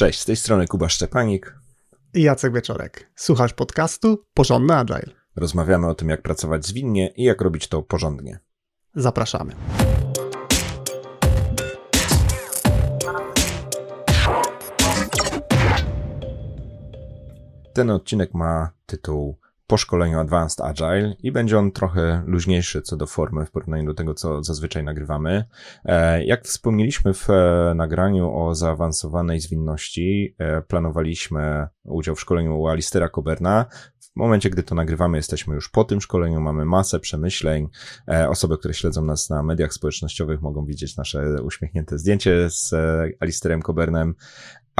Cześć, z tej strony Kuba Szczepanik i Jacek Wieczorek. Słuchasz podcastu Porządny Agile. Rozmawiamy o tym, jak pracować zwinnie i jak robić to porządnie. Zapraszamy. Ten odcinek ma tytuł po szkoleniu Advanced Agile i będzie on trochę luźniejszy co do formy w porównaniu do tego, co zazwyczaj nagrywamy. E, jak wspomnieliśmy w e, nagraniu o zaawansowanej zwinności, e, planowaliśmy udział w szkoleniu u Alistera Coberna. W momencie, gdy to nagrywamy, jesteśmy już po tym szkoleniu, mamy masę przemyśleń. Osoby, które śledzą nas na mediach społecznościowych mogą widzieć nasze uśmiechnięte zdjęcie z Alisterem Cobernem.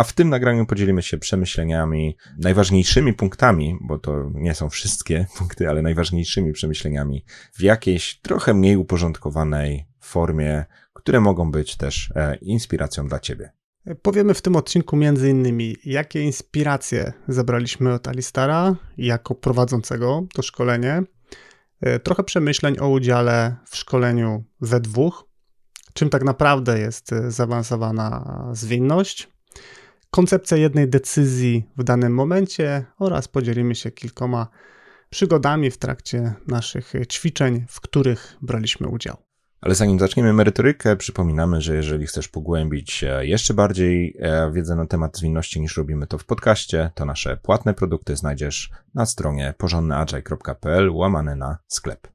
A w tym nagraniu podzielimy się przemyśleniami, najważniejszymi punktami, bo to nie są wszystkie punkty, ale najważniejszymi przemyśleniami w jakiejś trochę mniej uporządkowanej formie, które mogą być też e, inspiracją dla Ciebie. Powiemy w tym odcinku innymi, jakie inspiracje zebraliśmy od Alistara jako prowadzącego to szkolenie, e, trochę przemyśleń o udziale w szkoleniu we dwóch, czym tak naprawdę jest e, zaawansowana zwinność, koncepcja jednej decyzji w danym momencie oraz podzielimy się kilkoma przygodami w trakcie naszych ćwiczeń, w których braliśmy udział. Ale zanim zaczniemy merytorykę, przypominamy, że jeżeli chcesz pogłębić jeszcze bardziej e, wiedzę na temat zwinności niż robimy to w podcaście, to nasze płatne produkty znajdziesz na stronie porządnyagile.pl łamane na sklep.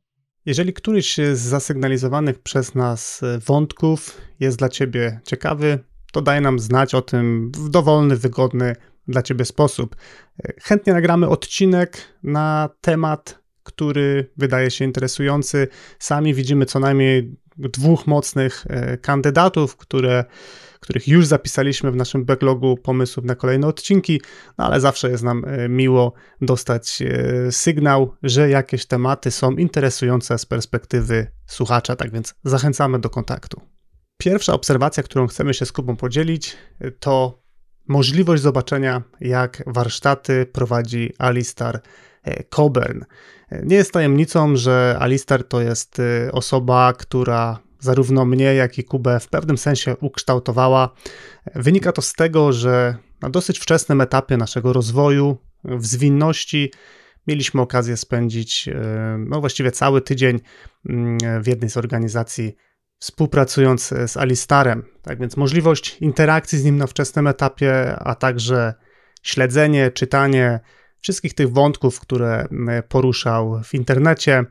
Jeżeli któryś z zasygnalizowanych przez nas wątków jest dla Ciebie ciekawy, to daj nam znać o tym w dowolny, wygodny dla Ciebie sposób. Chętnie nagramy odcinek na temat, który wydaje się interesujący. Sami widzimy co najmniej dwóch mocnych e, kandydatów, które, których już zapisaliśmy w naszym backlogu pomysłów na kolejne odcinki, no ale zawsze jest nam e, miło dostać e, sygnał, że jakieś tematy są interesujące z perspektywy słuchacza, tak więc zachęcamy do kontaktu. Pierwsza obserwacja, którą chcemy się z Kubą podzielić, to możliwość zobaczenia, jak warsztaty prowadzi Alistar e, Coburn. E, nie jest tajemnicą, że Alistar to jest e, osoba, która zarówno mnie, jak i Kubę w pewnym sensie ukształtowała. Wynika to z tego, że na dosyć wczesnym etapie naszego rozwoju, w zwinności, mieliśmy okazję spędzić no właściwie cały tydzień mm, w jednej z organizacji współpracując z Alistarem. Tak więc możliwość interakcji z nim na wczesnym etapie, a także śledzenie, czytanie wszystkich tych wątków, które poruszał w internecie,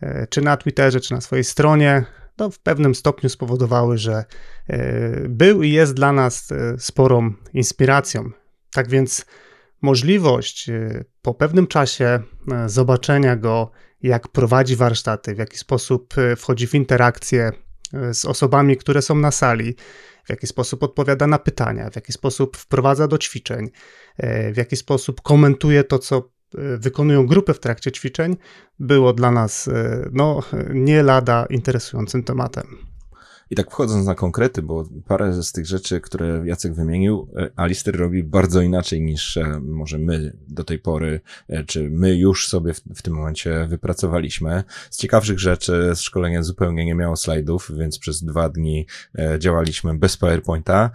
e, czy na Twitterze, czy na swojej stronie, to w pewnym stopniu spowodowały, że e, był i jest dla nas e, sporą inspiracją. Tak więc możliwość po pewnym czasie zobaczenia go, jak prowadzi warsztaty, w jaki sposób wchodzi w interakcję E, z osobami, które są na sali, w jaki sposób odpowiada na pytania, w jaki sposób wprowadza do ćwiczeń, e, w jaki sposób komentuje to, co e, wykonują grupy w trakcie ćwiczeń, było dla nas no, nie lada interesującym tematem. I tak wchodząc na konkrety, bo parę z tych rzeczy, które Jacek wymienił, e, Alister robi bardzo inaczej niż e, może my do tej pory, e, czy my już sobie w, w tym momencie wypracowaliśmy. Z ciekawszych rzeczy z szkolenia zupełnie nie miało slajdów, więc przez dwa dni działaliśmy bez PowerPointa,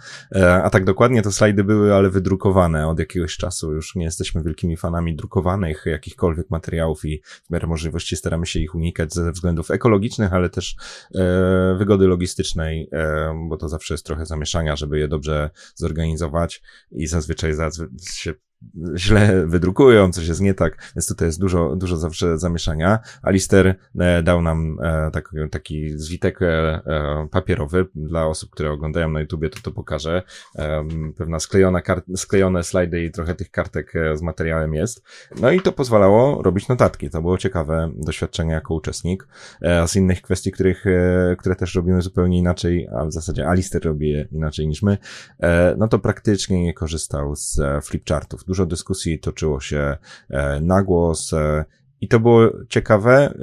a tak dokładnie to slajdy były, ale wydrukowane od jakiegoś czasu. Już nie jesteśmy wielkimi fanami drukowanych jakichkolwiek materiałów i w miarę możliwości staramy się ich unikać ze względów ekologicznych, ale też wygody logistycznej logistycznej, e, bo to zawsze jest trochę zamieszania, żeby je dobrze zorganizować i zazwyczaj się źle wydrukują, coś jest nie tak, więc tutaj jest dużo, dużo zawsze zamieszania. Alister e, dał nam e, tak, taki zwitek e, papierowy dla osób, które oglądają na YouTubie, to to pokażę. Pewna sklejona sklejone slajdy i trochę tych kartek z materiałem jest. No i to pozwalało robić notatki. To było ciekawe doświadczenie jako uczestnik. Z innych kwestii, których, które też robimy zupełnie inaczej, a w zasadzie Alister robi je inaczej niż my, no to praktycznie nie korzystał z flipchartów dużo dyskusji toczyło się e, na głos e, I to było ciekawe.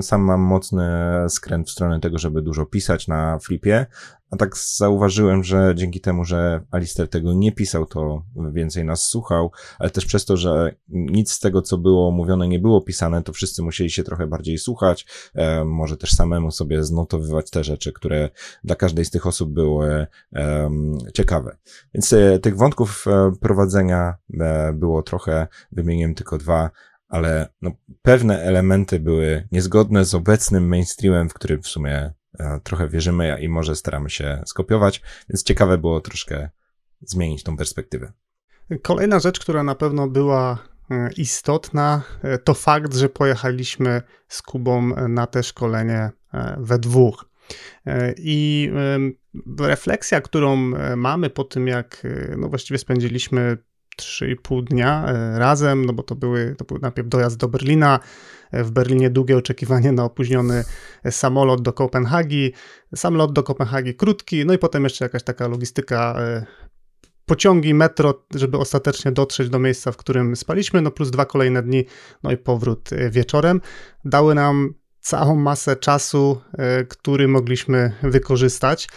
Sam mam mocny skręt w stronę tego, żeby dużo pisać na flipie, a tak zauważyłem, że dzięki temu, że Alister tego nie pisał, to więcej nas słuchał, ale też przez to, że nic z tego, co było mówione, nie było pisane, to wszyscy musieli się trochę bardziej słuchać, e, może też samemu sobie znotowywać te rzeczy, które dla każdej z tych osób były ciekawe. Więc e, tych wątków e, prowadzenia było trochę, wymieniłem tylko dwa, ale no, pewne elementy były niezgodne z obecnym mainstreamem, w którym w sumie e, trochę wierzymy i może staramy się skopiować, więc ciekawe było troszkę zmienić tą perspektywę. Kolejna rzecz, która na pewno była e, istotna, e, to fakt, że pojechaliśmy z Kubą na te szkolenie we dwóch. I refleksja, którą mamy po tym, jak no właściwie spędziliśmy 3,5 dnia e, razem, no bo to, były, to był najpierw dojazd do Berlina, e, w Berlinie długie oczekiwanie na opóźniony e, samolot do Kopenhagi, sam lot do Kopenhagi krótki, no i potem jeszcze jakaś taka logistyka pociągi, metro, żeby ostatecznie dotrzeć do miejsca, w którym spaliśmy, no plus dwa kolejne dni, no i powrót wieczorem, dały nam całą masę czasu, który mogliśmy wykorzystać.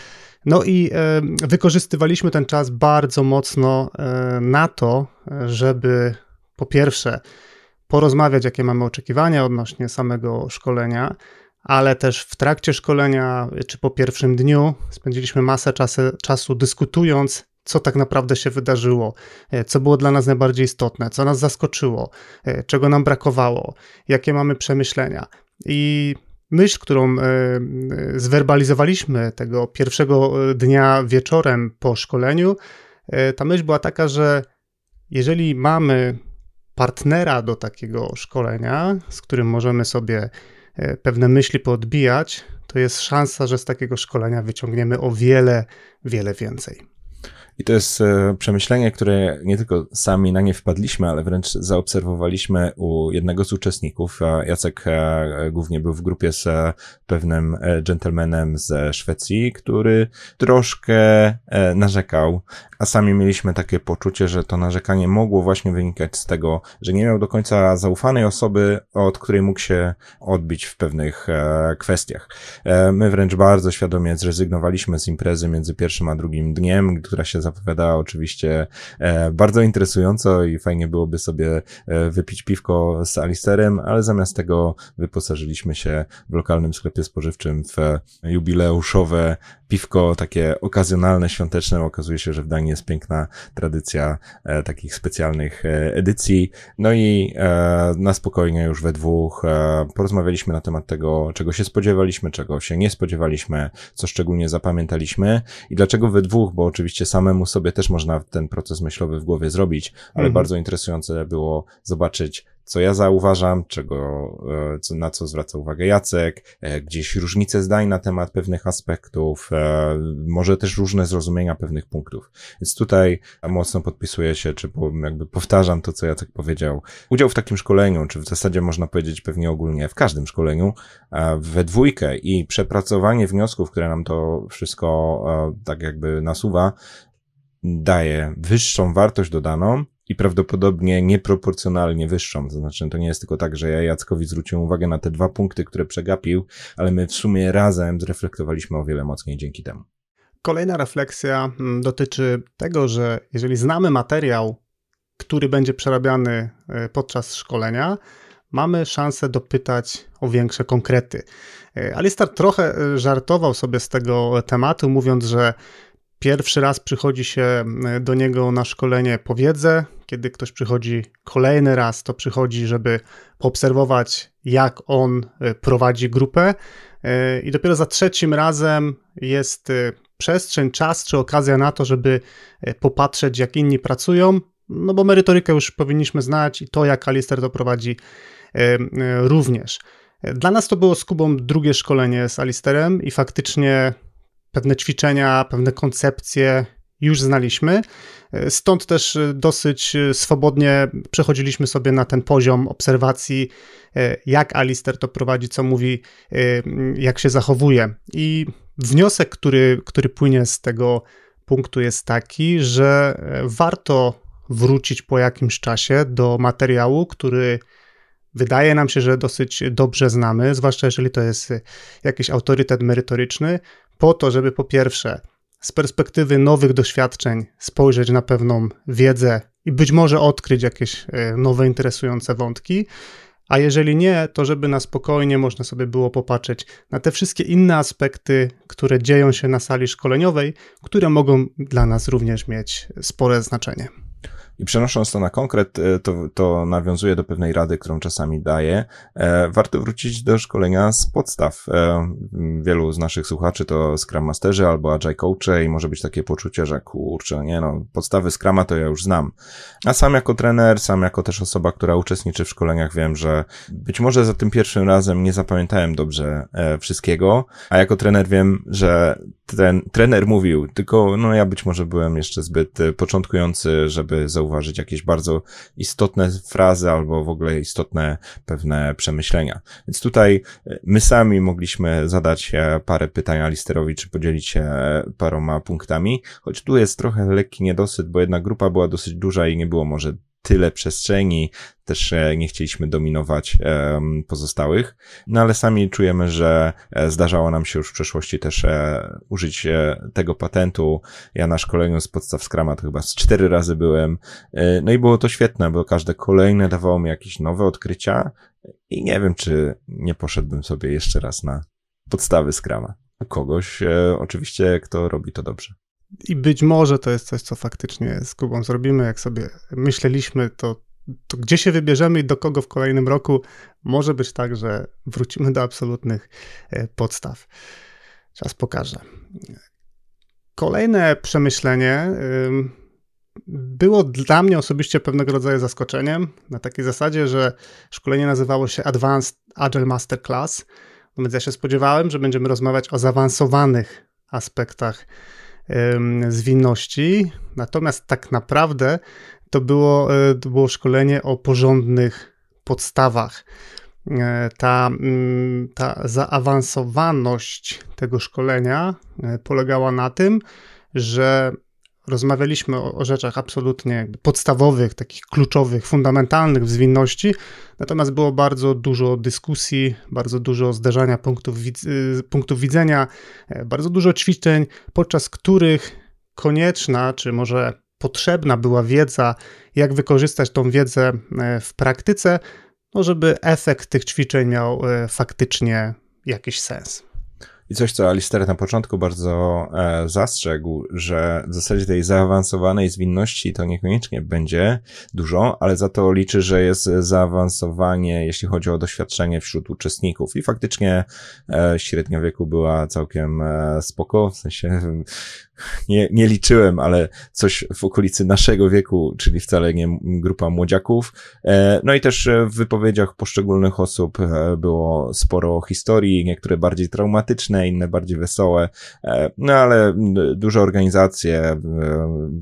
No i e, wykorzystywaliśmy ten czas bardzo mocno e, na to, żeby po pierwsze porozmawiać, jakie mamy oczekiwania odnośnie samego szkolenia, ale też w trakcie szkolenia czy po pierwszym dniu spędziliśmy masę czasu, czasu dyskutując, co tak naprawdę się wydarzyło, e, co było dla nas najbardziej istotne, co nas zaskoczyło, czego nam brakowało, jakie mamy przemyślenia. I myśl, którą e, e, zwerbalizowaliśmy tego pierwszego e, dnia wieczorem po szkoleniu, ta myśl była taka, że jeżeli mamy partnera do takiego szkolenia, z którym możemy sobie pewne myśli poodbijać, to jest szansa, że z takiego szkolenia wyciągniemy o wiele, wiele więcej. I to jest e, przemyślenie, które nie tylko sami na nie wpadliśmy, ale wręcz zaobserwowaliśmy u jednego z uczestników. Jacek e, głównie był w grupie z pewnym e, gentlemanem ze Szwecji, który troszkę narzekał, a sami mieliśmy takie poczucie, że to narzekanie mogło właśnie wynikać z tego, że nie miał do końca zaufanej osoby, od której mógł się odbić w pewnych kwestiach. My wręcz bardzo świadomie zrezygnowaliśmy z imprezy między pierwszym a drugim dniem, która się zapowiadała oczywiście e, bardzo interesująco i fajnie byłoby sobie e, wypić piwko z Alisterem, ale zamiast tego wyposażyliśmy się w lokalnym sklepie spożywczym w jubileuszowe piwko takie okazjonalne, świąteczne. Okazuje się, że w Danii jest piękna tradycja e, takich specjalnych edycji. No i na spokojnie już we dwóch porozmawialiśmy na temat tego, czego się spodziewaliśmy, czego się nie spodziewaliśmy, co szczególnie zapamiętaliśmy i dlaczego we dwóch, bo oczywiście samemu sobie też można ten proces myślowy w głowie zrobić, ale mhm. bardzo interesujące było zobaczyć, co ja zauważam, czego, e, co, na co zwraca uwagę Jacek, e, gdzieś różnice zdań na temat pewnych aspektów, e, może też różne zrozumienia pewnych punktów. Więc tutaj mocno podpisuję się, czy jakby powtarzam to, co Jacek powiedział. Udział w takim szkoleniu, czy w zasadzie można powiedzieć pewnie ogólnie w każdym szkoleniu, we dwójkę i przepracowanie wniosków, które nam to wszystko tak jakby nasuwa, daje wyższą wartość dodaną i prawdopodobnie nieproporcjonalnie wyższą. To znaczy, to nie jest tylko tak, że ja Jackowi zwróciłem uwagę na te dwa punkty, które przegapił, ale my w sumie razem zreflektowaliśmy o wiele mocniej dzięki temu. Kolejna refleksja mm, dotyczy tego, że jeżeli znamy materiał, który będzie przerabiany e, podczas szkolenia, mamy szansę dopytać o większe konkrety. E, Alistar trochę e, żartował sobie z tego tematu, mówiąc, że Pierwszy raz przychodzi się e, do niego na szkolenie po wiedzę. Kiedy ktoś przychodzi kolejny raz, to przychodzi, żeby poobserwować, jak on e, prowadzi grupę. E, I dopiero za trzecim razem jest przestrzeń, czas czy okazja na to, żeby popatrzeć, jak inni pracują. No bo merytorykę już powinniśmy znać i to, jak Alister to prowadzi również. Dla nas to było z Kubą drugie szkolenie z Alisterem i faktycznie pewne ćwiczenia, pewne koncepcje już znaliśmy. Stąd też dosyć swobodnie przechodziliśmy sobie na ten poziom obserwacji, jak Alister to prowadzi, co mówi, jak się zachowuje. I wniosek, który, który płynie z tego punktu, jest taki, że warto wrócić po jakimś czasie do materiału, który wydaje nam się, że dosyć dobrze znamy, zwłaszcza jeżeli to jest jakiś autorytet merytoryczny, po to, żeby po pierwsze z perspektywy nowych doświadczeń spojrzeć na pewną wiedzę i być może odkryć jakieś e, nowe, interesujące wątki. A jeżeli nie, to żeby na spokojnie można sobie było popatrzeć na te wszystkie inne aspekty, które dzieją się na sali szkoleniowej, które mogą dla nas również mieć spore znaczenie. I przenosząc to na konkret, e, to, to nawiązuje do pewnej rady, którą czasami daję. E, warto wrócić do szkolenia z podstaw. E, wielu z naszych słuchaczy to Scrum Masterzy albo Agile Coache i może być takie poczucie, że kurczę, nie no, podstawy Scruma to ja już znam. A sam jako trener, sam jako też osoba, która uczestniczy w szkoleniach wiem, że być może za tym pierwszym razem nie zapamiętałem dobrze wszystkiego, a jako trener wiem, że ten trener mówił, tylko no ja być może byłem jeszcze zbyt początkujący, żeby zauważyć zauważyć jakieś bardzo istotne frazy albo w ogóle istotne pewne przemyślenia. Więc tutaj e, my sami mogliśmy zadać e, parę pytań Alisterowi, czy podzielić się e, paroma punktami, choć tu jest trochę lekki niedosyt, bo jedna grupa była dosyć duża i nie było może tyle przestrzeni, też e, nie chcieliśmy dominować pozostałych, no ale sami czujemy, że e, zdarzało nam się już w przeszłości też e, użyć tego patentu. Ja na szkoleniu z podstaw Scrama to chyba z cztery razy byłem, no i było to świetne, bo każde kolejne dawało mi jakieś nowe odkrycia i nie wiem, czy nie poszedłbym sobie jeszcze raz na podstawy Scrama. Kogoś, oczywiście, kto robi to dobrze. I być może to jest coś, co faktycznie z Kubą zrobimy. Jak sobie myśleliśmy, to, to gdzie się wybierzemy i do kogo w kolejnym roku, może być tak, że wrócimy do absolutnych e, podstaw. Czas pokaże. Kolejne przemyślenie było dla mnie osobiście pewnego rodzaju zaskoczeniem, na takiej zasadzie, że szkolenie nazywało się Advanced Agile Masterclass. No więc ja się spodziewałem, że będziemy rozmawiać o zaawansowanych aspektach zwinności. Natomiast tak naprawdę to było, e, to było szkolenie o porządnych podstawach. E, ta, mm, ta zaawansowaność tego szkolenia e, polegała na tym, że rozmawialiśmy o, o rzeczach absolutnie podstawowych, takich kluczowych, fundamentalnych w zwinności, natomiast było bardzo dużo dyskusji, bardzo dużo zderzania punktów, y, punktów widzenia, e, bardzo dużo ćwiczeń, podczas których konieczna, czy może potrzebna była wiedza, jak wykorzystać tą wiedzę e, w praktyce, no żeby efekt tych ćwiczeń miał e, faktycznie jakiś sens. I coś, co Alister na początku bardzo e, zastrzegł, że w zasadzie tej zaawansowanej zwinności to niekoniecznie będzie dużo, ale za to liczy, że jest zaawansowanie, jeśli chodzi o doświadczenie wśród uczestników. I faktycznie e, średnia wieku była całkiem e, spoko, w sensie nie, nie liczyłem, ale coś w okolicy naszego wieku, czyli wcale nie grupa młodziaków. E, no i też w wypowiedziach poszczególnych osób e, było sporo historii, niektóre bardziej traumatyczne, inne bardziej wesołe, e, no ale duże organizacje,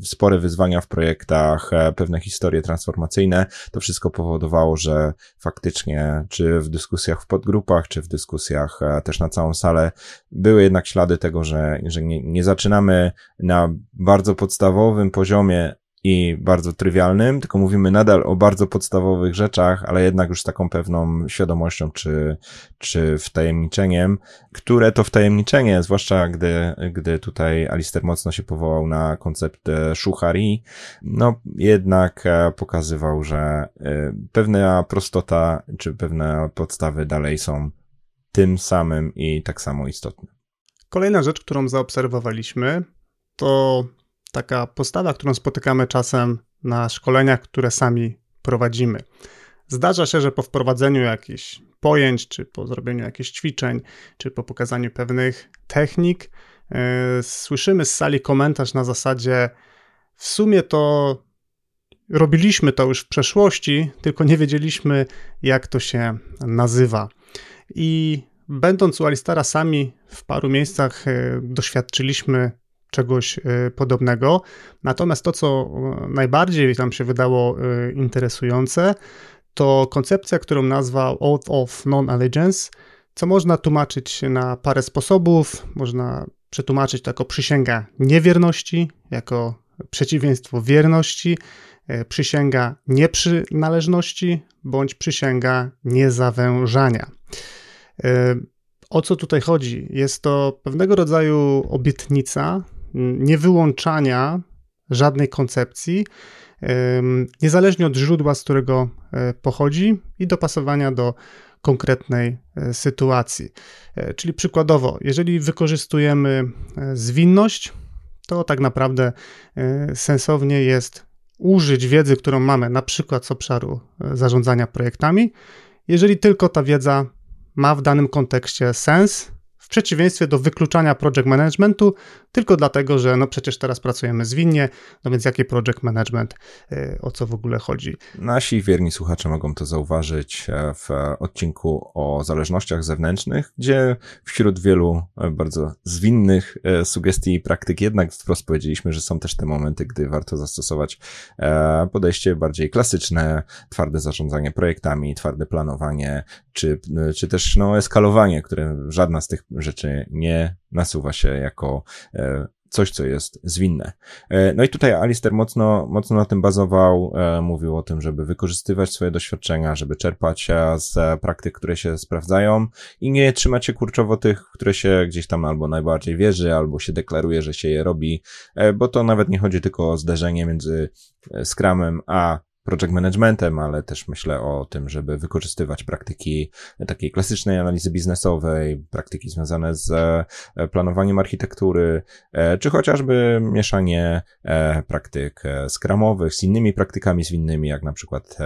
spore wyzwania w projektach, pewne historie transformacyjne, to wszystko powodowało, że faktycznie, czy w dyskusjach w podgrupach, czy w dyskusjach też na całą salę, były jednak ślady tego, że, że nie, nie zaczynamy na bardzo podstawowym poziomie i bardzo trywialnym, tylko mówimy nadal o bardzo podstawowych rzeczach, ale jednak już z taką pewną świadomością czy, czy wtajemniczeniem, które to wtajemniczenie, zwłaszcza gdy, gdy tutaj Alister mocno się powołał na koncept Shuhari, no jednak e, pokazywał, że e, pewna prostota czy pewne podstawy dalej są tym samym i tak samo istotne. Kolejna rzecz, którą zaobserwowaliśmy, to taka postawa, którą spotykamy czasem na szkoleniach, które sami prowadzimy. Zdarza się, że po wprowadzeniu jakichś pojęć, czy po zrobieniu jakichś ćwiczeń, czy po pokazaniu pewnych technik, yy, słyszymy z sali komentarz na zasadzie: W sumie to robiliśmy to już w przeszłości, tylko nie wiedzieliśmy, jak to się nazywa. I będąc u Alistara sami w paru miejscach yy, doświadczyliśmy czegoś e, podobnego. Natomiast to, co e, najbardziej nam się wydało e, interesujące, to koncepcja, którą nazwał Oath of Non-Allegiance, co można tłumaczyć na parę sposobów. Można przetłumaczyć to jako przysięga niewierności, jako przeciwieństwo wierności, przysięga nieprzynależności bądź przysięga niezawężania. O co tutaj chodzi? Jest to pewnego rodzaju obietnica niewyłączania żadnej koncepcji, niezależnie od źródła, z którego e, pochodzi i dopasowania do konkretnej e, sytuacji. E, czyli przykładowo, jeżeli wykorzystujemy zwinność, to tak naprawdę sensownie jest użyć wiedzy, którą mamy na przykład z obszaru zarządzania projektami, jeżeli tylko ta wiedza ma w danym kontekście sens w przeciwieństwie do wykluczania project managementu, tylko dlatego, że no przecież teraz pracujemy zwinnie, no więc jaki project management, y, o co w ogóle chodzi. Nasi wierni słuchacze mogą to zauważyć e, w odcinku o zależnościach zewnętrznych, gdzie wśród wielu e, bardzo zwinnych e, sugestii i praktyk jednak wprost powiedzieliśmy, że są też te momenty, gdy warto zastosować podejście bardziej klasyczne, twarde zarządzanie projektami, twarde planowanie, czy, czy też no, eskalowanie, które żadna z tych rzeczy nie nasuwa się jako e, coś, co jest zwinne. E, no i tutaj Alister mocno, mocno na tym bazował, e, mówił o tym, żeby wykorzystywać swoje doświadczenia, żeby czerpać z praktyk, które się sprawdzają i nie trzymać się kurczowo tych, które się gdzieś tam albo najbardziej wierzy, albo się deklaruje, że się je robi, bo to nawet nie chodzi tylko o zderzenie między Scrumem a project managementem, ale też myślę o tym, żeby wykorzystywać praktyki takiej klasycznej analizy biznesowej, praktyki związane z e, planowaniem architektury, e, czy chociażby mieszanie e, praktyk skramowych z innymi praktykami zwinnymi, jak na przykład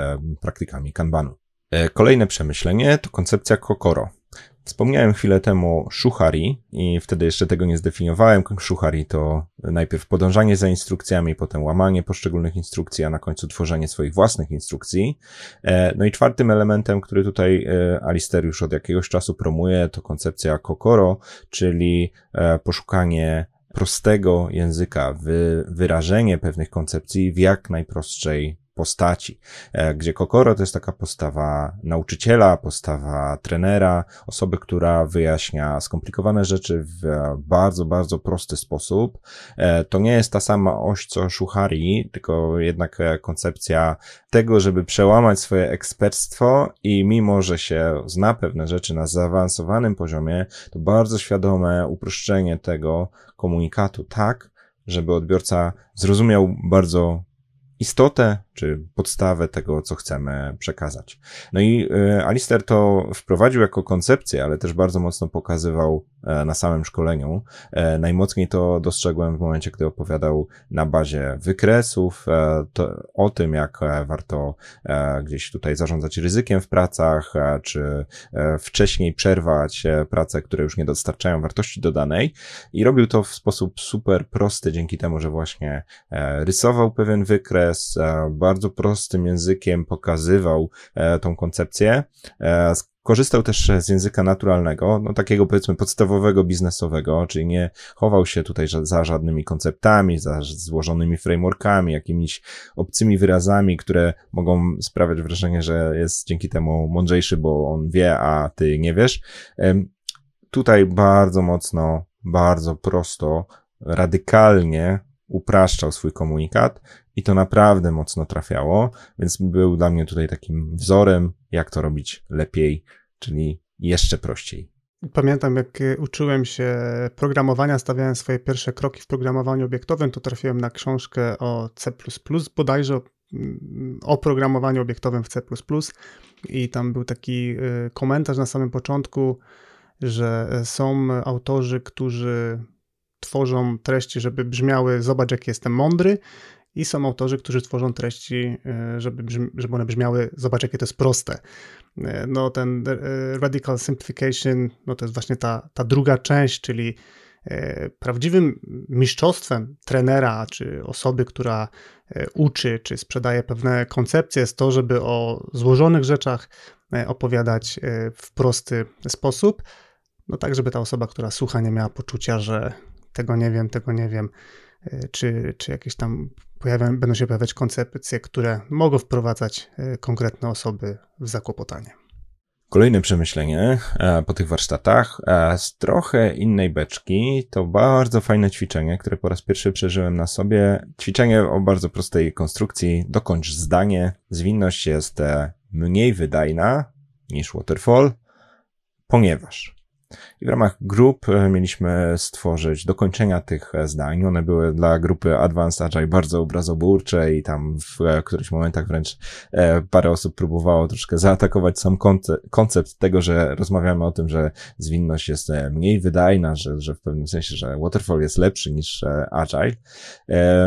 praktykami kanbanu. Kolejne przemyślenie to koncepcja Kokoro. Wspomniałem chwilę temu Shuhari i wtedy jeszcze tego nie zdefiniowałem. Shuhari to najpierw podążanie za instrukcjami, potem łamanie poszczególnych instrukcji, a na końcu tworzenie swoich własnych instrukcji. E, no i czwartym elementem, który tutaj e, Alister już od jakiegoś czasu promuje, to koncepcja Kokoro, czyli e, poszukanie prostego języka, wyrażenie pewnych koncepcji w jak najprostszej postaci, e, gdzie Kokoro to jest taka postawa nauczyciela, postawa trenera, osoby, która wyjaśnia skomplikowane rzeczy w bardzo, bardzo prosty sposób. E, to nie jest ta sama oś co Shuhari, tylko jednak e, koncepcja tego, żeby przełamać swoje ekspertstwo i mimo, że się zna pewne rzeczy na zaawansowanym poziomie, to bardzo świadome uproszczenie tego komunikatu tak, żeby odbiorca zrozumiał bardzo istotę czy podstawę tego, co chcemy przekazać. No i e, Alister to wprowadził jako koncepcję, ale też bardzo mocno pokazywał e, na samym szkoleniu. E, najmocniej to dostrzegłem w momencie, gdy opowiadał na bazie wykresów to, o tym, jak warto gdzieś tutaj zarządzać ryzykiem w pracach, czy wcześniej przerwać prace, które już nie dostarczają wartości dodanej. I robił to w sposób super prosty, dzięki temu, że właśnie rysował pewien wykres, bardzo prostym językiem pokazywał e, tą koncepcję. E, korzystał też z języka naturalnego, no takiego powiedzmy podstawowego, biznesowego, czyli nie chował się tutaj za żadnymi konceptami, za złożonymi frameworkami, jakimiś obcymi wyrazami, które mogą sprawiać wrażenie, że jest dzięki temu mądrzejszy, bo on wie, a ty nie wiesz. Tutaj bardzo mocno, bardzo prosto, radykalnie upraszczał swój komunikat i to naprawdę mocno trafiało, więc był dla mnie tutaj takim wzorem, jak to robić lepiej, czyli jeszcze prościej. Pamiętam, jak uczyłem się programowania, stawiałem swoje pierwsze kroki w programowaniu obiektowym, to trafiłem na książkę o C, bodajże o programowaniu obiektowym w C i tam był taki y, komentarz na samym początku, że są autorzy, którzy tworzą treści, żeby brzmiały, zobacz, jak jestem mądry, i są autorzy, którzy tworzą treści, e, żeby, żeby one brzmiały, zobacz jakie to jest proste. E, no ten e, Radical Simplification, no to jest właśnie ta, ta druga część, czyli prawdziwym mistrzostwem trenera, czy osoby, która uczy, czy sprzedaje pewne koncepcje, jest to, żeby o złożonych rzeczach opowiadać w prosty sposób, no tak, żeby ta osoba, która słucha, nie miała poczucia, że tego nie wiem, tego nie wiem, czy, czy jakieś tam pojawiają, będą się pojawiać koncepcje, które mogą wprowadzać e, konkretne osoby w zakłopotanie. Kolejne przemyślenie e, po tych warsztatach e, z trochę innej beczki to bardzo fajne ćwiczenie, które po raz pierwszy przeżyłem na sobie. Ćwiczenie o bardzo prostej konstrukcji. Dokończ zdanie. Zwinność jest mniej wydajna niż waterfall, ponieważ i w ramach grup e, mieliśmy stworzyć dokończenia tych e, zdań. One były dla grupy Advanced Agile bardzo obrazoburcze i tam w e, którychś momentach wręcz parę osób próbowało troszkę zaatakować sam koncept tego, że rozmawiamy o tym, że zwinność jest mniej wydajna, że, że w pewnym sensie, że Waterfall jest lepszy niż Agile.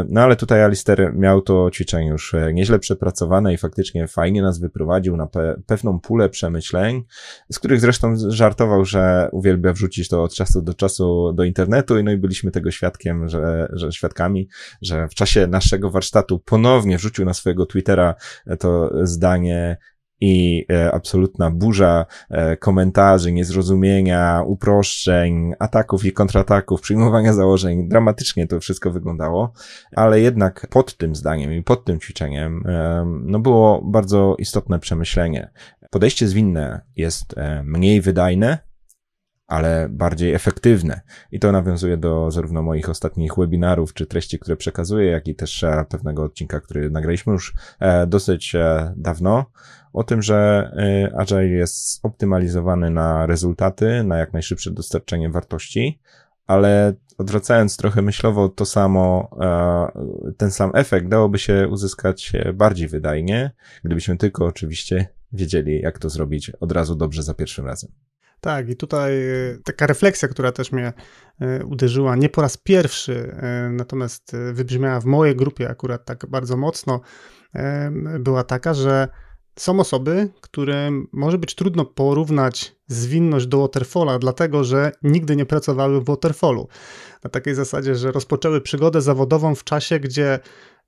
No ale tutaj Alister miał to ćwiczenie już nieźle przepracowane i faktycznie fajnie nas wyprowadził na pe pewną pulę przemyśleń, z których zresztą żartował, że uwielbia wrzucić to od czasu do czasu do internetu i no i byliśmy tego świadkiem, że, że świadkami, że w czasie naszego warsztatu ponownie wrzucił na swojego Twittera to zdanie i e, absolutna burza e, komentarzy, niezrozumienia, uproszczeń, ataków i kontrataków, przyjmowania założeń. Dramatycznie to wszystko wyglądało, ale jednak pod tym zdaniem i pod tym ćwiczeniem e, no było bardzo istotne przemyślenie. Podejście zwinne jest e, mniej wydajne, ale bardziej efektywne. I to nawiązuje do zarówno moich ostatnich webinarów, czy treści, które przekazuję, jak i też e, pewnego odcinka, który nagraliśmy już e, dosyć e, dawno, o tym, że Agile jest optymalizowany na rezultaty, na jak najszybsze dostarczenie wartości, ale odwracając trochę myślowo to samo, ten sam efekt dałoby się uzyskać bardziej wydajnie, gdybyśmy tylko oczywiście wiedzieli, jak to zrobić od razu dobrze za pierwszym razem. Tak, i tutaj e, taka refleksja, która też mnie e, uderzyła nie po raz pierwszy, e, natomiast wybrzmiała w mojej grupie akurat tak bardzo mocno, była taka, że są osoby, które może być trudno porównać zwinność do waterfalla, dlatego że nigdy nie pracowały w waterfallu. Na takiej zasadzie, że rozpoczęły przygodę zawodową w czasie, gdzie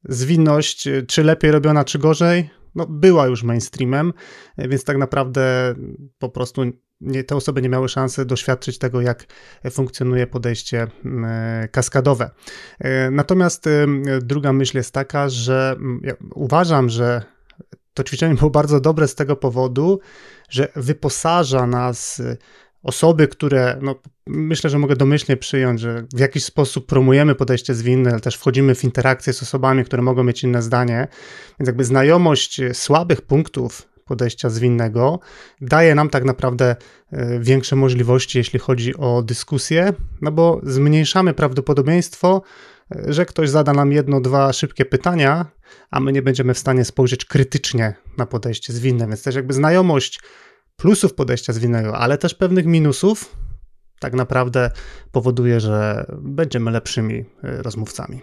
zwinność, czy lepiej robiona, czy gorzej, no, była już mainstreamem, więc tak naprawdę po prostu nie, te osoby nie miały szansy doświadczyć tego, jak funkcjonuje podejście e, kaskadowe. E, natomiast e, druga myśl jest taka, że ja uważam, że to ćwiczenie było bardzo dobre z tego powodu, że wyposaża nas osoby, które, no, myślę, że mogę domyślnie przyjąć, że w jakiś sposób promujemy podejście zwinne, ale też wchodzimy w interakcję z osobami, które mogą mieć inne zdanie, więc jakby znajomość słabych punktów podejścia zwinnego daje nam tak naprawdę e, większe możliwości, jeśli chodzi o dyskusję, no bo zmniejszamy prawdopodobieństwo, e, że ktoś zada nam jedno, dwa szybkie pytania, a my nie będziemy w stanie spojrzeć krytycznie na podejście zwinne, więc też jakby znajomość plusów podejścia zwinnego, ale też pewnych minusów, tak naprawdę powoduje, że będziemy lepszymi e, rozmówcami.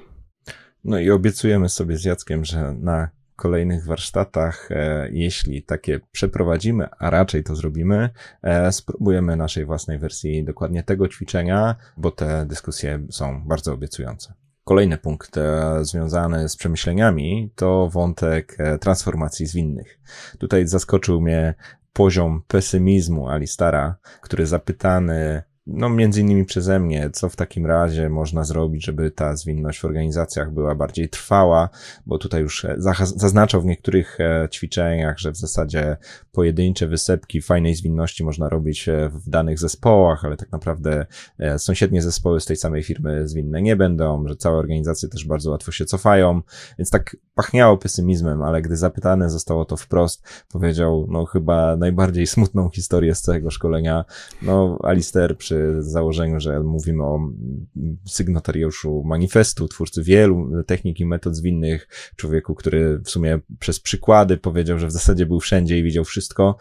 No i obiecujemy sobie z Jackiem, że na kolejnych warsztatach, e, jeśli takie przeprowadzimy, a raczej to zrobimy, e, spróbujemy naszej własnej wersji dokładnie tego ćwiczenia, bo te dyskusje są bardzo obiecujące. Kolejny punkt e, związany z przemyśleniami to wątek transformacji zwinnych. Tutaj zaskoczył mnie poziom pesymizmu Alistara, który zapytany no, między innymi przeze mnie, co w takim razie można zrobić, żeby ta zwinność w organizacjach była bardziej trwała, bo tutaj już e, zaznaczał w niektórych e, ćwiczeniach, że w zasadzie pojedyncze wysepki fajnej zwinności można robić e, w danych zespołach, ale tak naprawdę sąsiednie zespoły z tej samej firmy zwinne nie będą, że całe organizacje też bardzo łatwo się cofają, więc tak pachniało pesymizmem, ale gdy zapytane zostało to wprost, powiedział, no chyba najbardziej smutną historię z całego szkolenia, no Alister przy przy założeniu, że mówimy o sygnatariuszu manifestu, twórcy wielu technik i metod zwinnych, człowieku, który w sumie przez przykłady powiedział, że w zasadzie był wszędzie i widział wszystko,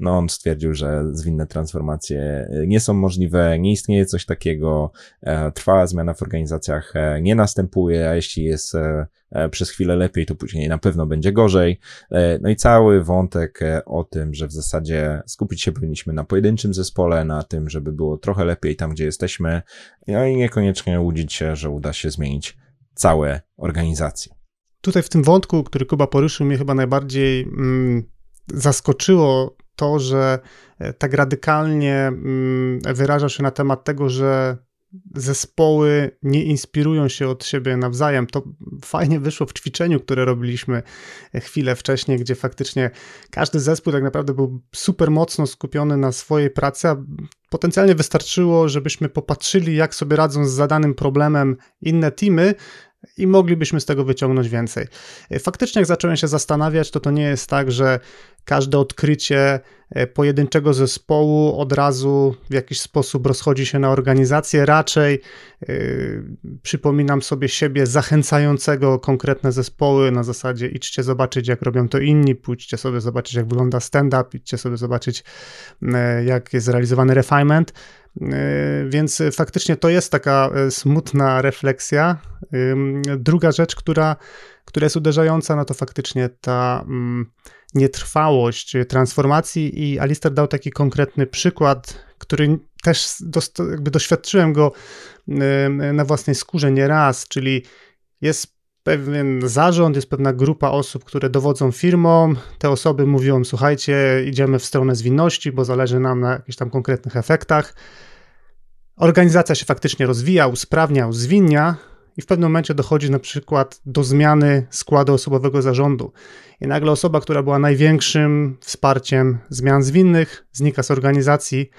no on stwierdził, że zwinne transformacje nie są możliwe, nie istnieje coś takiego, e, trwała zmiana w organizacjach e, nie następuje, a jeśli jest e, przez chwilę lepiej, to później na pewno będzie gorzej. No i cały wątek o tym, że w zasadzie skupić się powinniśmy na pojedynczym zespole, na tym, żeby było trochę lepiej tam, gdzie jesteśmy, no i niekoniecznie łudzić się, że uda się zmienić całe organizacje. Tutaj w tym wątku, który Kuba poruszył, mnie chyba najbardziej mm, zaskoczyło to, że e, tak radykalnie mm, wyraża się na temat tego, że zespoły nie inspirują się od siebie nawzajem. To fajnie wyszło w ćwiczeniu, które robiliśmy chwilę wcześniej, gdzie faktycznie każdy zespół tak naprawdę był super mocno skupiony na swojej pracy, a potencjalnie wystarczyło, żebyśmy popatrzyli, jak sobie radzą z zadanym problemem inne teamy, i moglibyśmy z tego wyciągnąć więcej. Faktycznie, jak zacząłem się zastanawiać, to to nie jest tak, że każde odkrycie e, pojedynczego zespołu od razu w jakiś sposób rozchodzi się na organizację. Raczej yy, przypominam sobie siebie zachęcającego konkretne zespoły na zasadzie idźcie zobaczyć, jak robią to inni, pójdźcie sobie zobaczyć, jak wygląda stand-up, idźcie sobie zobaczyć, yy, jak jest realizowany refinement. Więc faktycznie to jest taka smutna refleksja. Druga rzecz, która, która jest uderzająca, no to faktycznie ta mm, nietrwałość transformacji i Alistair dał taki konkretny przykład, który też jakby doświadczyłem go na własnej skórze nieraz, czyli jest pewien zarząd, jest pewna grupa osób, które dowodzą firmą. Te osoby mówią: Słuchajcie, idziemy w stronę zwinności, bo zależy nam na jakichś tam konkretnych efektach. Organizacja się faktycznie rozwija, usprawnia, uzwinnia, i w pewnym momencie dochodzi na przykład do zmiany składu osobowego zarządu. I nagle osoba, która była największym wsparciem zmian zwinnych, znika z organizacji.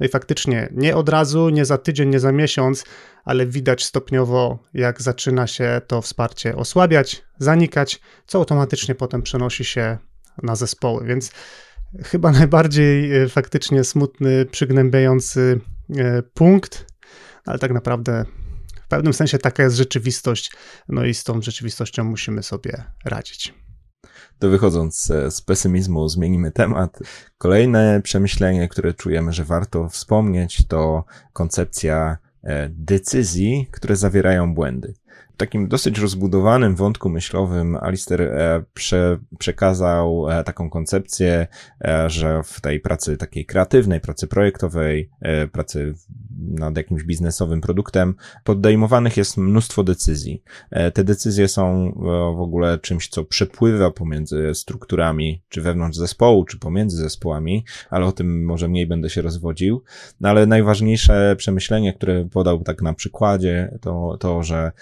No i faktycznie nie od razu, nie za tydzień, nie za miesiąc, ale widać stopniowo, jak zaczyna się to wsparcie osłabiać, zanikać, co automatycznie potem przenosi się na zespoły. Więc chyba najbardziej e, faktycznie smutny, przygnębiający e, punkt, ale tak naprawdę w pewnym sensie taka jest rzeczywistość, no i z tą rzeczywistością musimy sobie radzić. To wychodząc z pesymizmu, zmienimy temat. Kolejne przemyślenie, które czujemy, że warto wspomnieć, to koncepcja e, decyzji, które zawierają błędy takim dosyć rozbudowanym wątku myślowym Alister e, prze, przekazał e, taką koncepcję, e, że w tej pracy takiej kreatywnej, pracy projektowej, pracy nad jakimś biznesowym produktem podejmowanych jest mnóstwo decyzji. Te decyzje są w ogóle czymś, co przepływa pomiędzy strukturami, czy wewnątrz zespołu, czy pomiędzy zespołami, ale o tym może mniej będę się rozwodził. No ale najważniejsze przemyślenie, które podał tak na przykładzie, to to, że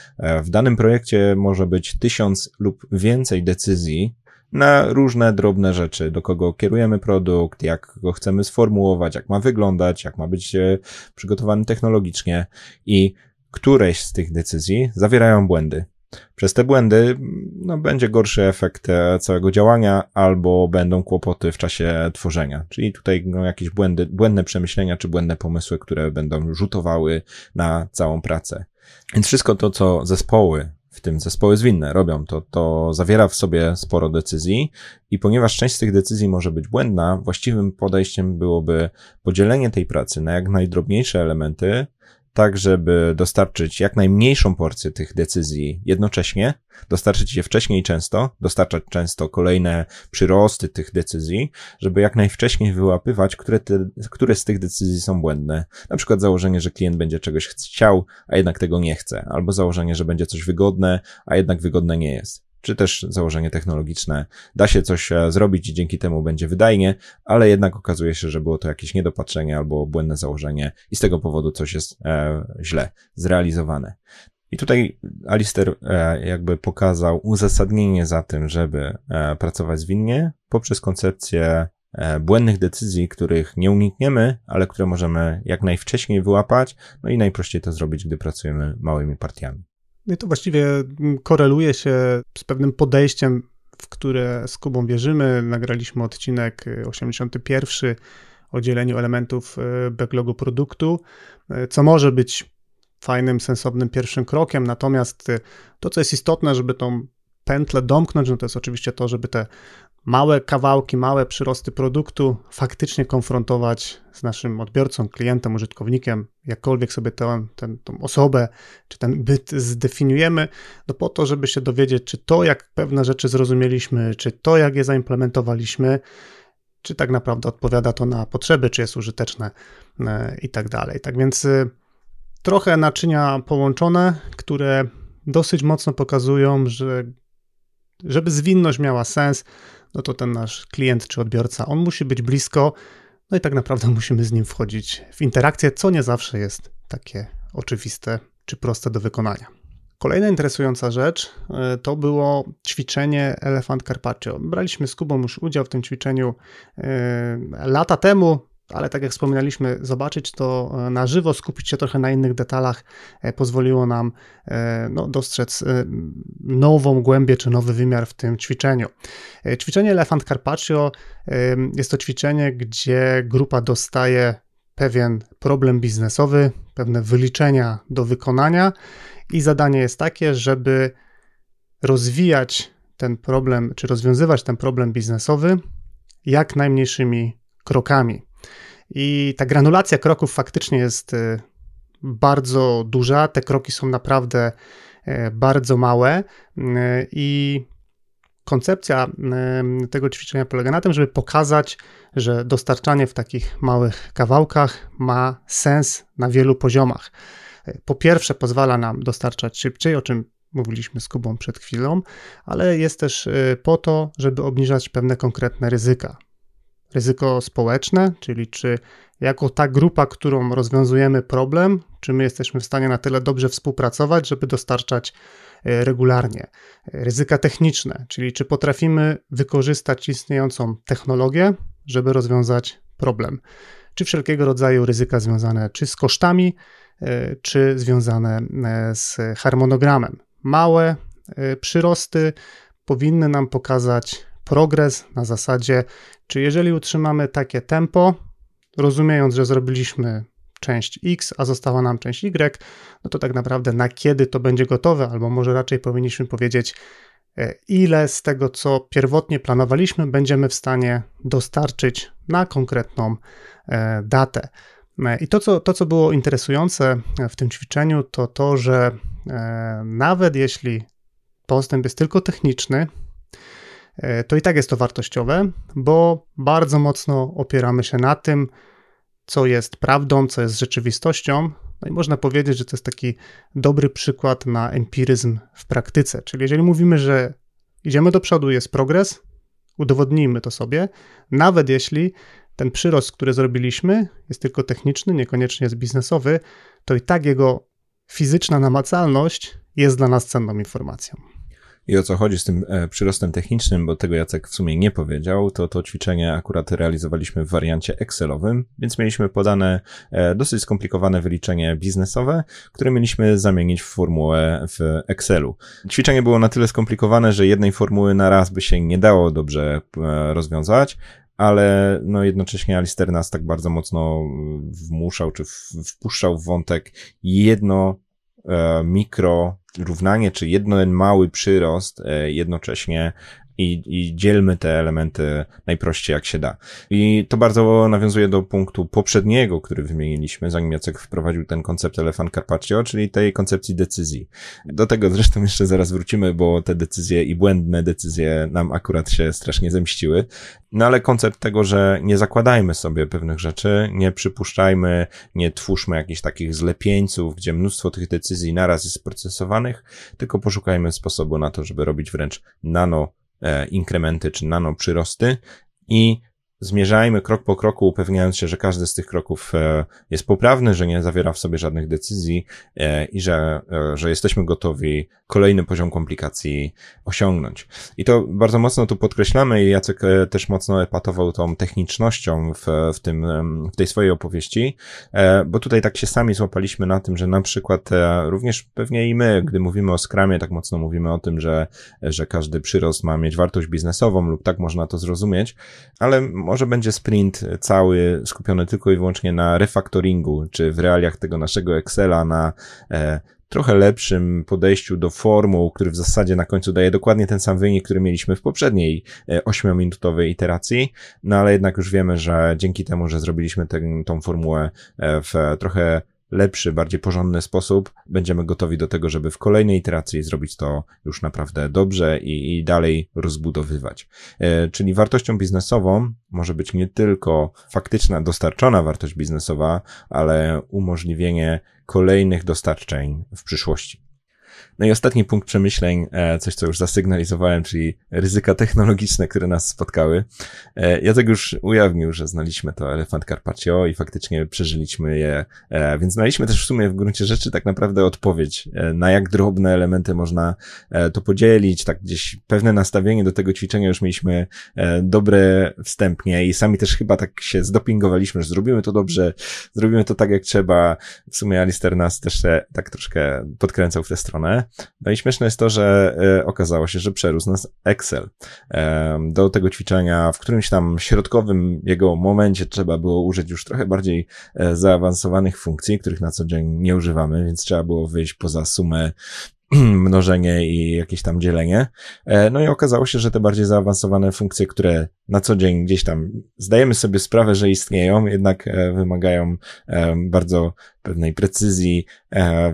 w danym projekcie może być tysiąc lub więcej decyzji na różne drobne rzeczy, do kogo kierujemy produkt, jak go chcemy sformułować, jak ma wyglądać, jak ma być e, przygotowany technologicznie i któreś z tych decyzji zawierają błędy. Przez te błędy no, będzie gorszy efekt e, całego działania, albo będą kłopoty w czasie tworzenia. Czyli tutaj no, jakieś błędy, błędne przemyślenia czy błędne pomysły, które będą rzutowały na całą pracę. Więc wszystko to, co zespoły, w tym zespoły zwinne robią, to, to zawiera w sobie sporo decyzji i ponieważ część z tych decyzji może być błędna, właściwym podejściem byłoby podzielenie tej pracy na jak najdrobniejsze elementy, tak żeby dostarczyć jak najmniejszą porcję tych decyzji jednocześnie, dostarczyć je wcześniej i często, dostarczać często kolejne przyrosty tych decyzji, żeby jak najwcześniej wyłapywać, które, te, które z tych decyzji są błędne. Na przykład założenie, że klient będzie czegoś chciał, a jednak tego nie chce, albo założenie, że będzie coś wygodne, a jednak wygodne nie jest czy też założenie technologiczne. Da się coś e, zrobić i dzięki temu będzie wydajnie, ale jednak okazuje się, że było to jakieś niedopatrzenie albo błędne założenie i z tego powodu coś jest e, źle zrealizowane. I tutaj Alister e, jakby pokazał uzasadnienie za tym, żeby e, pracować zwinnie poprzez koncepcję błędnych decyzji, których nie unikniemy, ale które możemy jak najwcześniej wyłapać, no i najprościej to zrobić, gdy pracujemy małymi partiami. No i to właściwie koreluje się z pewnym podejściem, w które z Kubą wierzymy. Nagraliśmy odcinek 81 o dzieleniu elementów e, backlogu produktu, e, co może być fajnym, sensownym pierwszym krokiem. Natomiast to, co jest istotne, żeby tą pętlę domknąć, no to jest oczywiście to, żeby te małe kawałki, małe przyrosty produktu faktycznie konfrontować z naszym odbiorcą, klientem, użytkownikiem, jakkolwiek sobie tę, tę, tą osobę czy ten byt zdefiniujemy, no po to, żeby się dowiedzieć, czy to, jak pewne rzeczy zrozumieliśmy, czy to, jak je zaimplementowaliśmy, czy tak naprawdę odpowiada to na potrzeby, czy jest użyteczne e, i tak dalej. Tak więc e, trochę naczynia połączone, które dosyć mocno pokazują, że żeby zwinność miała sens, no to ten nasz klient czy odbiorca, on musi być blisko, no i tak naprawdę musimy z nim wchodzić w interakcję, co nie zawsze jest takie oczywiste czy proste do wykonania. Kolejna interesująca rzecz e, to było ćwiczenie Elefant Carpaccio. Braliśmy z Kubą już udział w tym ćwiczeniu e, lata temu, ale tak jak wspominaliśmy, zobaczyć to e, na żywo, skupić się trochę na innych detalach pozwoliło nam no, dostrzec nową głębię czy nowy wymiar w tym ćwiczeniu. Ćwiczenie Elefant Carpaccio jest to ćwiczenie, gdzie grupa dostaje pewien problem biznesowy, pewne wyliczenia do wykonania i zadanie jest takie, żeby rozwijać ten problem, czy rozwiązywać ten problem biznesowy jak najmniejszymi krokami. I ta granulacja kroków faktycznie jest y, bardzo duża. Te kroki są naprawdę y, bardzo małe y, i koncepcja tego ćwiczenia polega na tym, żeby pokazać, że dostarczanie w takich małych kawałkach ma sens na wielu poziomach. Po pierwsze, pozwala nam dostarczać szybciej, o czym mówiliśmy z Kubą przed chwilą, ale jest też po to, żeby obniżać pewne konkretne ryzyka. Ryzyko społeczne, czyli czy jako ta grupa, którą rozwiązujemy problem, czy my jesteśmy w stanie na tyle dobrze współpracować, żeby dostarczać y, regularnie. Ryzyka techniczne, czyli czy potrafimy wykorzystać istniejącą technologię, żeby rozwiązać problem. Czy wszelkiego rodzaju ryzyka związane czy z kosztami, E, czy związane e, z harmonogramem. Małe e, przyrosty powinny nam pokazać progres na zasadzie, czy jeżeli utrzymamy takie tempo, rozumiejąc, że zrobiliśmy część X, a została nam część Y, no to tak naprawdę na kiedy to będzie gotowe, albo może raczej powinniśmy powiedzieć, ile z tego, co pierwotnie planowaliśmy, będziemy w stanie dostarczyć na konkretną datę. I to co, to, co było interesujące w tym ćwiczeniu, to to, że e, nawet jeśli postęp jest tylko techniczny, e, to i tak jest to wartościowe, bo bardzo mocno opieramy się na tym, co jest prawdą, co jest rzeczywistością. No i można powiedzieć, że to jest taki dobry przykład na empiryzm w praktyce. Czyli jeżeli mówimy, że idziemy do przodu, jest progres, udowodnijmy to sobie, nawet jeśli ten przyrost, który zrobiliśmy, jest tylko techniczny, niekoniecznie jest biznesowy, to i tak jego fizyczna namacalność jest dla nas cenną informacją. I o co chodzi z tym e, przyrostem technicznym, bo tego Jacek w sumie nie powiedział, to to ćwiczenie akurat realizowaliśmy w wariancie Excelowym, więc mieliśmy podane e, dosyć skomplikowane wyliczenie biznesowe, które mieliśmy zamienić w formułę w Excelu. Ćwiczenie było na tyle skomplikowane, że jednej formuły na raz by się nie dało dobrze e, rozwiązać, ale no jednocześnie Alister nas tak bardzo mocno wmuszał, czy wpuszczał w wątek jedno e, mikro równanie, czy jeden mały przyrost e, jednocześnie i, i dzielmy te elementy najprościej jak się da. I to bardzo nawiązuje do punktu poprzedniego, który wymieniliśmy, zanim Jacek wprowadził ten koncept Elefant Carpaccio, czyli tej koncepcji decyzji. Do tego zresztą jeszcze zaraz wrócimy, bo te decyzje i błędne decyzje nam akurat się strasznie zemściły. No ale koncept tego, że nie zakładajmy sobie pewnych rzeczy, nie przypuszczajmy, nie twórzmy jakichś takich zlepieńców, gdzie mnóstwo tych decyzji naraz jest procesowanych, tylko poszukajmy sposobu na to, żeby robić wręcz nano inkrementy czy nano przyrosty i zmierzajmy krok po kroku, upewniając się, że każdy z tych kroków e, jest poprawny, że nie zawiera w sobie żadnych decyzji e, i że, e, że jesteśmy gotowi kolejny poziom komplikacji osiągnąć. I to bardzo mocno tu podkreślamy i Jacek też mocno epatował tą technicznością w, w tym, w tej swojej opowieści, bo tutaj tak się sami złapaliśmy na tym, że na przykład również pewnie i my, gdy mówimy o skramie, tak mocno mówimy o tym, że, że każdy przyrost ma mieć wartość biznesową lub tak można to zrozumieć, ale może będzie sprint cały skupiony tylko i wyłącznie na refactoringu, czy w realiach tego naszego Excela na e, trochę lepszym podejściu do formuł, który w zasadzie na końcu daje dokładnie ten sam wynik, który mieliśmy w poprzedniej 8-minutowej e, iteracji, no ale jednak już wiemy, że dzięki temu, że zrobiliśmy tę, tą formułę e, w trochę lepszy, bardziej porządny sposób, będziemy gotowi do tego, żeby w kolejnej iteracji zrobić to już naprawdę dobrze i, i dalej rozbudowywać. E, czyli wartością biznesową może być nie tylko faktyczna dostarczona wartość biznesowa, ale umożliwienie kolejnych dostarczeń w przyszłości. No i ostatni punkt przemyśleń, e, coś co już zasygnalizowałem, czyli ryzyka technologiczne, które nas spotkały. E, Jacek już ujawnił, że znaliśmy to Elefant Carpaccio i faktycznie przeżyliśmy je, e, więc znaliśmy też w sumie w gruncie rzeczy tak naprawdę odpowiedź, na jak drobne elementy można to podzielić, tak gdzieś pewne nastawienie do tego ćwiczenia już mieliśmy dobre wstępnie i sami też chyba tak się zdopingowaliśmy, że zrobimy to dobrze, zrobimy to tak jak trzeba. W sumie Alister nas też tak troszkę podkręcał w tę stronę. No i śmieszne jest to, że e, okazało się, że przerósł nas Excel. E, do tego ćwiczenia w którymś tam środkowym jego momencie trzeba było użyć już trochę bardziej e, zaawansowanych funkcji, których na co dzień nie używamy, więc trzeba było wyjść poza sumę mnożenie i jakieś tam dzielenie. E, no i okazało się, że te bardziej zaawansowane funkcje, które na co dzień gdzieś tam zdajemy sobie sprawę, że istnieją, jednak e, wymagają e, bardzo pewnej precyzji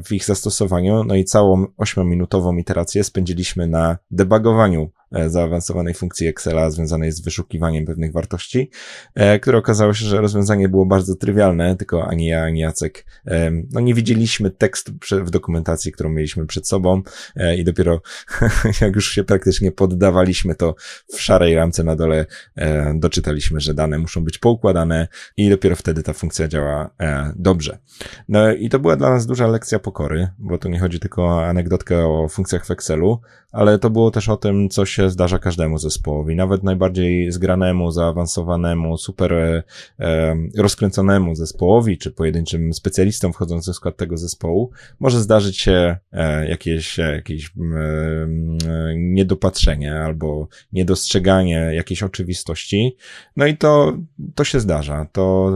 w ich zastosowaniu. No i całą ośmiominutową iterację spędziliśmy na debugowaniu zaawansowanej funkcji Excela związanej z wyszukiwaniem pewnych wartości, e, które okazało się, że rozwiązanie było bardzo trywialne, tylko ani ja, ani Jacek, e, no nie widzieliśmy tekstu w dokumentacji, którą mieliśmy przed sobą i dopiero jak już się praktycznie poddawaliśmy, to w szarej ramce na dole doczytaliśmy, że dane muszą być poukładane i dopiero wtedy ta funkcja działa dobrze. No i to była dla nas duża lekcja pokory, bo tu nie chodzi tylko o anegdotkę o funkcjach w Excelu, ale to było też o tym, co zdarza każdemu zespołowi, nawet najbardziej zgranemu, zaawansowanemu, super e, e, rozkręconemu zespołowi, czy pojedynczym specjalistom wchodzącym w skład tego zespołu, może zdarzyć się e, jakieś, jakieś e, niedopatrzenie albo niedostrzeganie jakiejś oczywistości. No i to, to się zdarza. To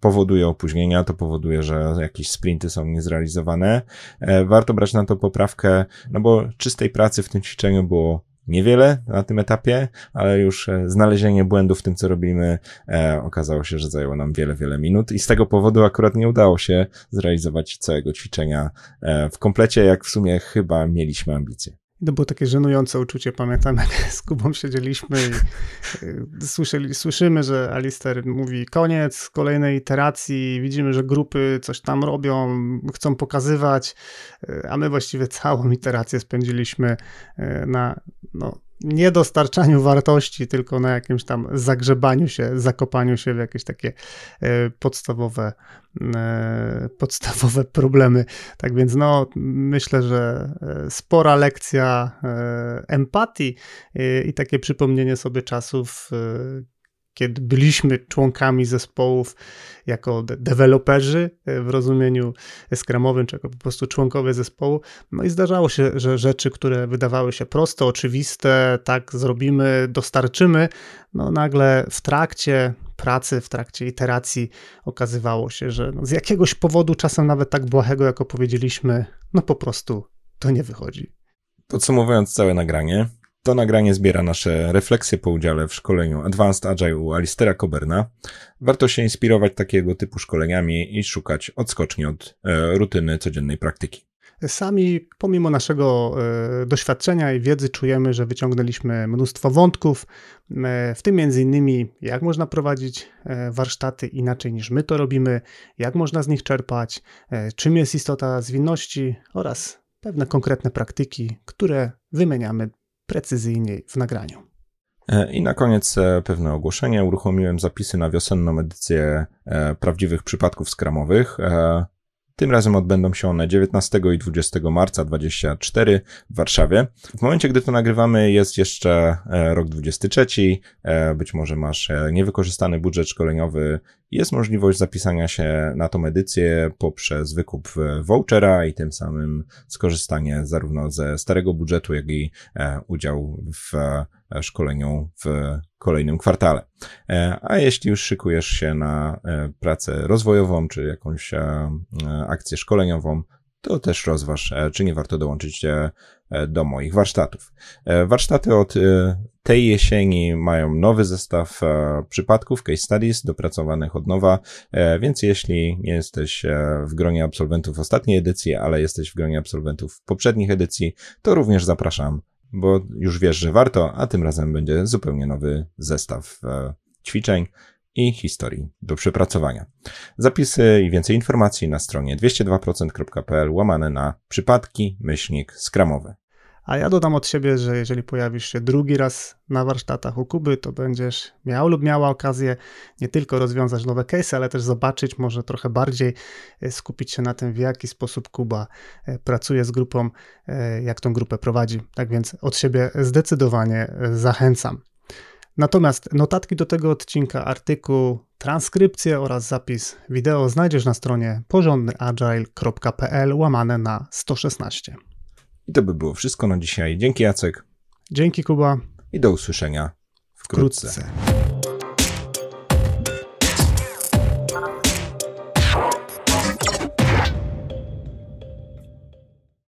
powoduje opóźnienia, to powoduje, że jakieś sprinty są niezrealizowane. E, warto brać na to poprawkę, no bo czystej pracy w tym ćwiczeniu było niewiele na tym etapie, ale już e, znalezienie błędów w tym, co robimy, e, okazało się, że zajęło nam wiele, wiele minut i z tego powodu akurat nie udało się zrealizować całego ćwiczenia e, w komplecie, jak w sumie chyba mieliśmy ambicje. To było takie żenujące uczucie. Pamiętam, jak z Kubą siedzieliśmy i y, słyszeli, słyszymy, że Alister mówi koniec kolejnej iteracji, widzimy, że grupy coś tam robią, chcą pokazywać, y, a my właściwie całą iterację spędziliśmy y, na no, nie dostarczaniu wartości, tylko na jakimś tam zagrzebaniu się, zakopaniu się w jakieś takie e, podstawowe, e, podstawowe problemy. Tak więc no, myślę, że e, spora lekcja empatii i takie przypomnienie sobie czasów, kiedy byliśmy członkami zespołów jako de deweloperzy e, w rozumieniu skramowym, czy jako po prostu członkowie zespołu. No i zdarzało się, że rzeczy, które wydawały się proste, oczywiste, tak zrobimy, dostarczymy, no nagle w trakcie pracy, w trakcie iteracji okazywało się, że no z jakiegoś powodu, czasem nawet tak błahego, jak opowiedzieliśmy, no po prostu to nie wychodzi. Podsumowując całe nagranie, to nagranie zbiera nasze refleksje po udziale w szkoleniu Advanced Agile u Alistera Coberna. Warto się inspirować takiego typu szkoleniami i szukać odskoczni od e, rutyny codziennej praktyki. Sami, pomimo naszego e, doświadczenia i wiedzy, czujemy, że wyciągnęliśmy mnóstwo wątków, e, w tym między innymi jak można prowadzić warsztaty inaczej niż my to robimy, jak można z nich czerpać, czym jest istota zwinności oraz pewne konkretne praktyki, które wymieniamy precyzyjniej w nagraniu. E, I na koniec e, pewne ogłoszenie. Uruchomiłem zapisy na wiosenną edycję e, prawdziwych przypadków skramowych. Tym razem odbędą się one 19 i 20 marca 2024 w Warszawie. W momencie, gdy to nagrywamy, jest jeszcze rok 23. Być może masz niewykorzystany budżet szkoleniowy. Jest możliwość zapisania się na tą edycję poprzez wykup vouchera i tym samym skorzystanie zarówno ze starego budżetu, jak i udział w E, szkoleniu w kolejnym kwartale. E, a jeśli już szykujesz się na e, pracę rozwojową, czy jakąś akcję szkoleniową, to też rozważ, czy nie warto dołączyć do moich warsztatów. Warsztaty od tej jesieni mają nowy zestaw przypadków, case studies, dopracowanych od nowa, więc jeśli nie jesteś w gronie absolwentów ostatniej edycji, ale jesteś w gronie absolwentów poprzednich edycji, to również zapraszam bo już wiesz, że warto, a tym razem będzie zupełnie nowy zestaw e, ćwiczeń i historii do przepracowania. Zapisy i więcej informacji na stronie 202%.pl łamane na przypadki myślnik skramowe. A ja dodam od siebie, że jeżeli pojawisz się drugi raz na warsztatach u Kuby, to będziesz miał lub miała okazję nie tylko rozwiązać nowe case, ale też zobaczyć, może trochę bardziej e, skupić się na tym, w jaki sposób Kuba e, pracuje z grupą, e, jak tą grupę prowadzi. Tak więc od siebie zdecydowanie zachęcam. Natomiast notatki do tego odcinka, artykuł, transkrypcję oraz zapis wideo znajdziesz na stronie porządnyagile.pl łamane na 116. I to by było wszystko na dzisiaj. Dzięki Jacek. Dzięki Kuba. I do usłyszenia wkrótce. wkrótce.